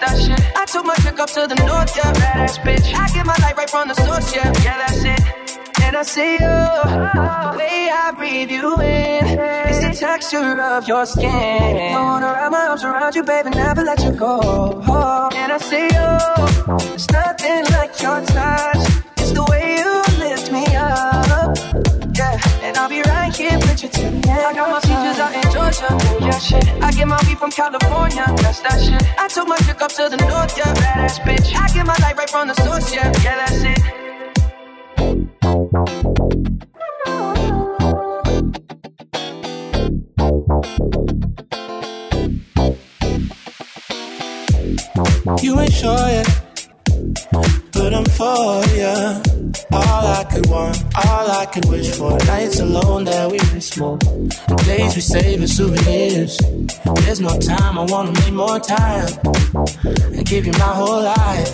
That's that shit. I took my chick up to the north, yeah. Badass bitch. I get my light right from the source, yeah. Yeah, that's it. And I see you, the way I breathe you in It's the texture of your skin I wanna wrap my arms around you, baby, never let you go And I see you, there's nothing like your touch It's the way you lift me up Yeah, and I'll be right here with you till the end I got my features out in Georgia, yeah shit. I get my weed from California, that's that shit. I took my chick up to the north, yeah, badass bitch. I get my light right from the source, yeah, yeah that's it. You ain't sure yet, but I'm for ya. All I could want, all I could wish for. Nights alone that we. The days we save as souvenirs. There's no time, I wanna make more time and give you my whole life.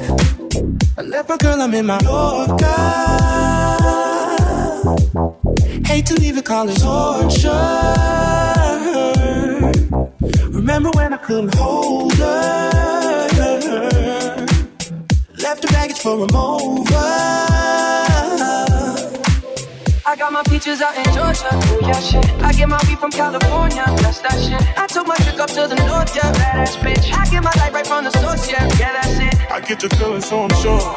I left my girl, I'm in my Yorker. Hate to leave it, call it torture. Remember when I couldn't hold her? Left the baggage for. I got my peaches out in Georgia, oh, yeah shit. I get my weed from California, that's that shit. I took my chick up to the north, yeah, badass bitch. I get my light right from the source, yeah, yeah that's it. I get the feeling, so I'm sure.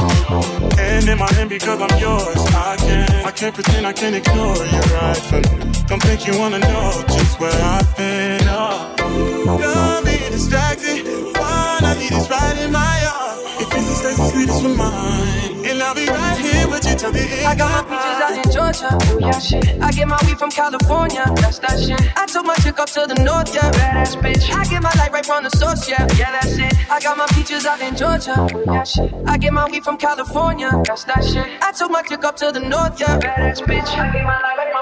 And in my hand because I'm yours. I can't, I can't pretend I can't ignore you right from Don't think you wanna know just where I've been. Oh. Don't be distracted. Sweetest for mine. And I'll be right here with you till the end. I got my peaches out in Georgia, oh yeah shit. I get my weed from California, that's that shit. I took my chick up to the north, yeah, badass bitch. I get my light right from the source, yeah, yeah that's it. I got my peaches out in Georgia, oh yeah shit. I get my weed from California, that's that shit. I took my chick up to the north, yeah, badass bitch. I get my light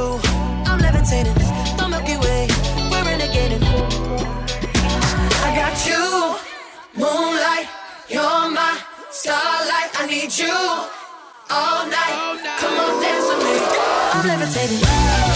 boo. I'm levitating, the Milky Way, we're renegading. I got you, moonlight, you're my starlight. I need you all night. Come on, dance with me. I'm levitating.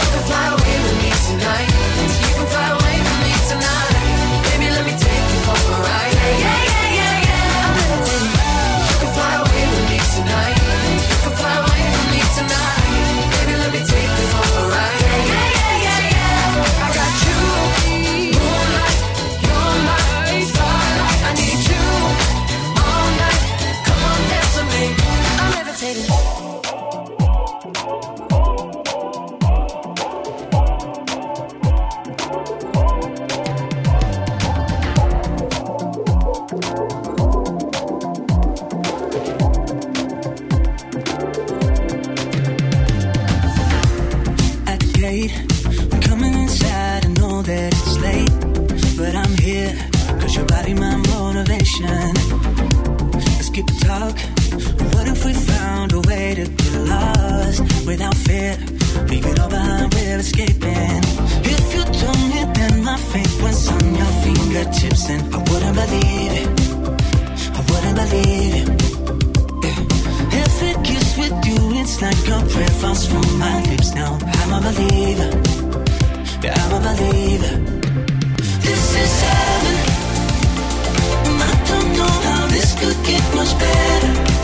Leave it all behind, we're escaping. If you told me that my was on your fingertips, then I wouldn't believe it. I wouldn't believe Every kiss with you, it's like a prayer falls from my lips. Now I'm. Yeah, I'm. This is heaven. I don't know how this could get much better.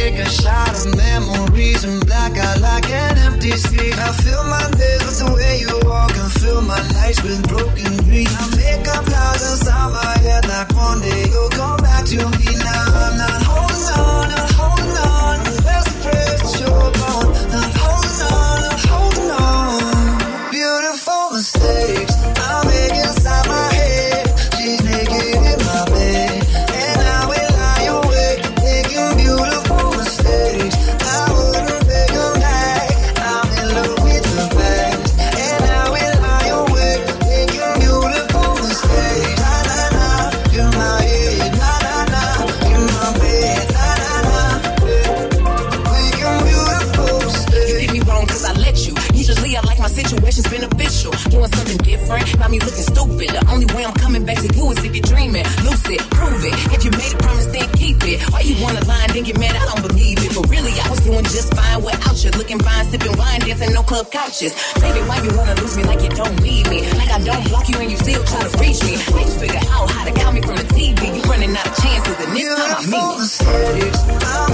take a shot of memories in black out like an empty street. I feel my days with the way you walk and fill my nights with broken dreams. I make up clouds inside my head like one day you'll come back to me. Now I'm not holding on. subconscious. Baby, why you wanna lose me like you don't need me? Like I don't block you and you still try to reach me. Why you figure out how to count me from the TV? You running out of chances and this yeah, time I mean it.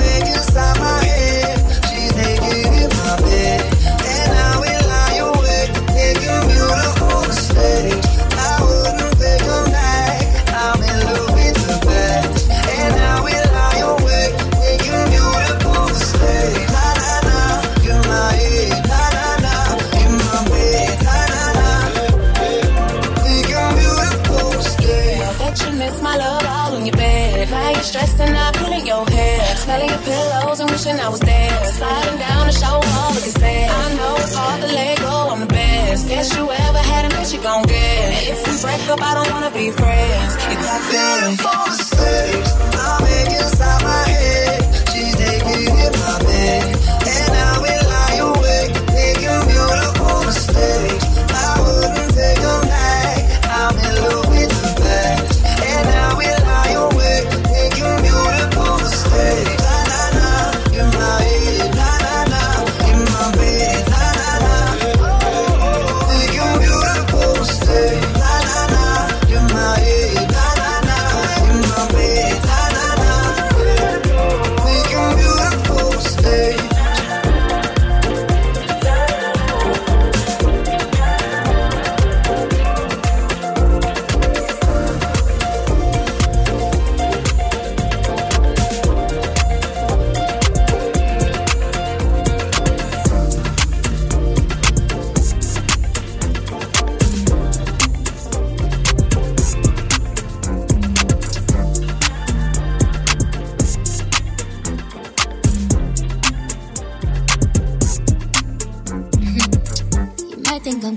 I feel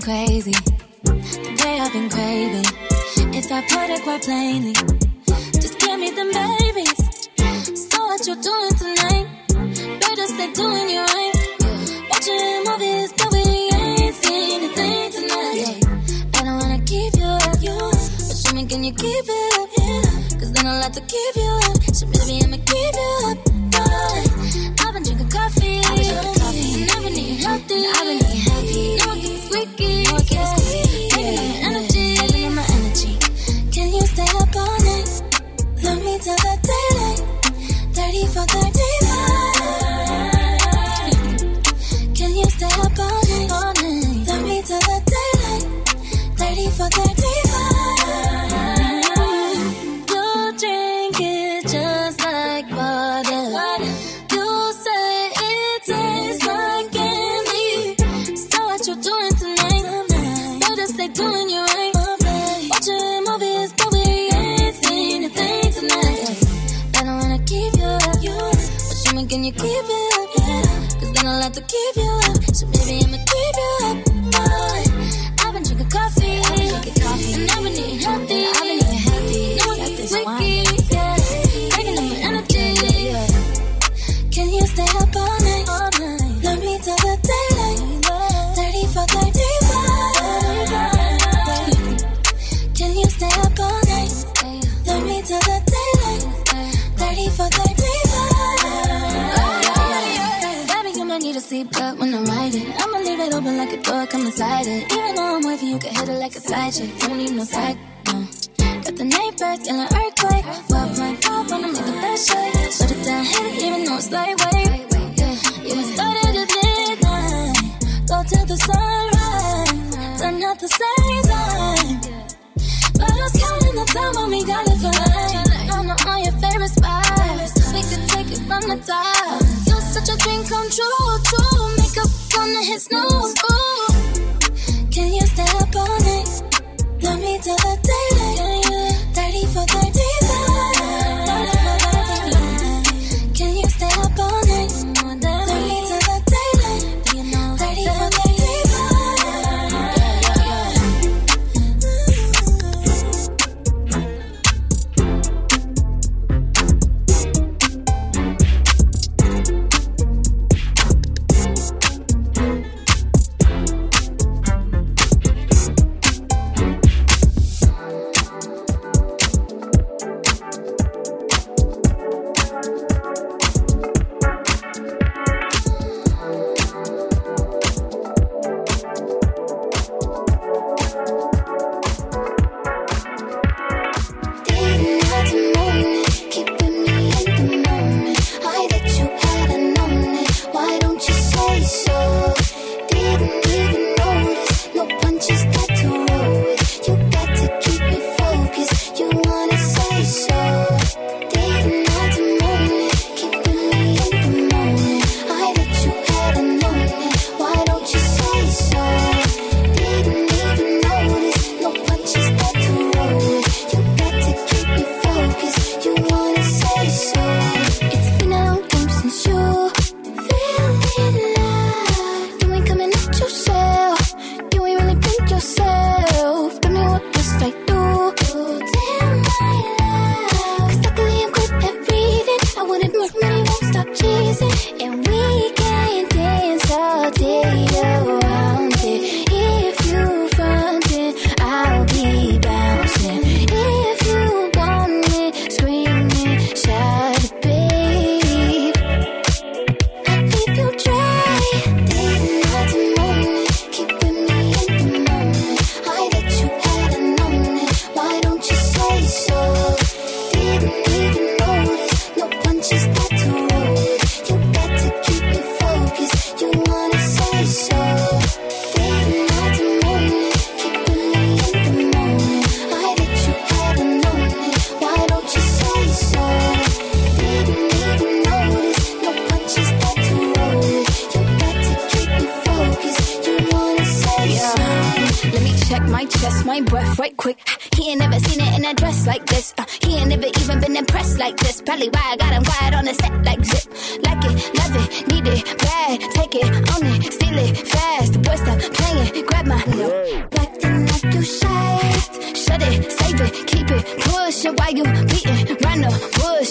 crazy. The way I've been craving. If I put it quite plainly. coffee. I've been drinking coffee. And I've been need nothing. come inside it. Even though I'm with you, you can hit it like a side chick. Don't need no side, no. Got the night in an earthquake. Wild my pop when I'm like a bad shake. Shut it down, hit it even though it's lightweight. Yeah, yeah, started at midnight. Go till the sunrise. Done at the same time. But I was counting the time when we got it for life. I know all your favorite spots. We could take it from the top. You're such a dream come true, true. Makeup gonna hit snooze. Ooh.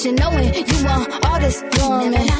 And knowing you want all this woman.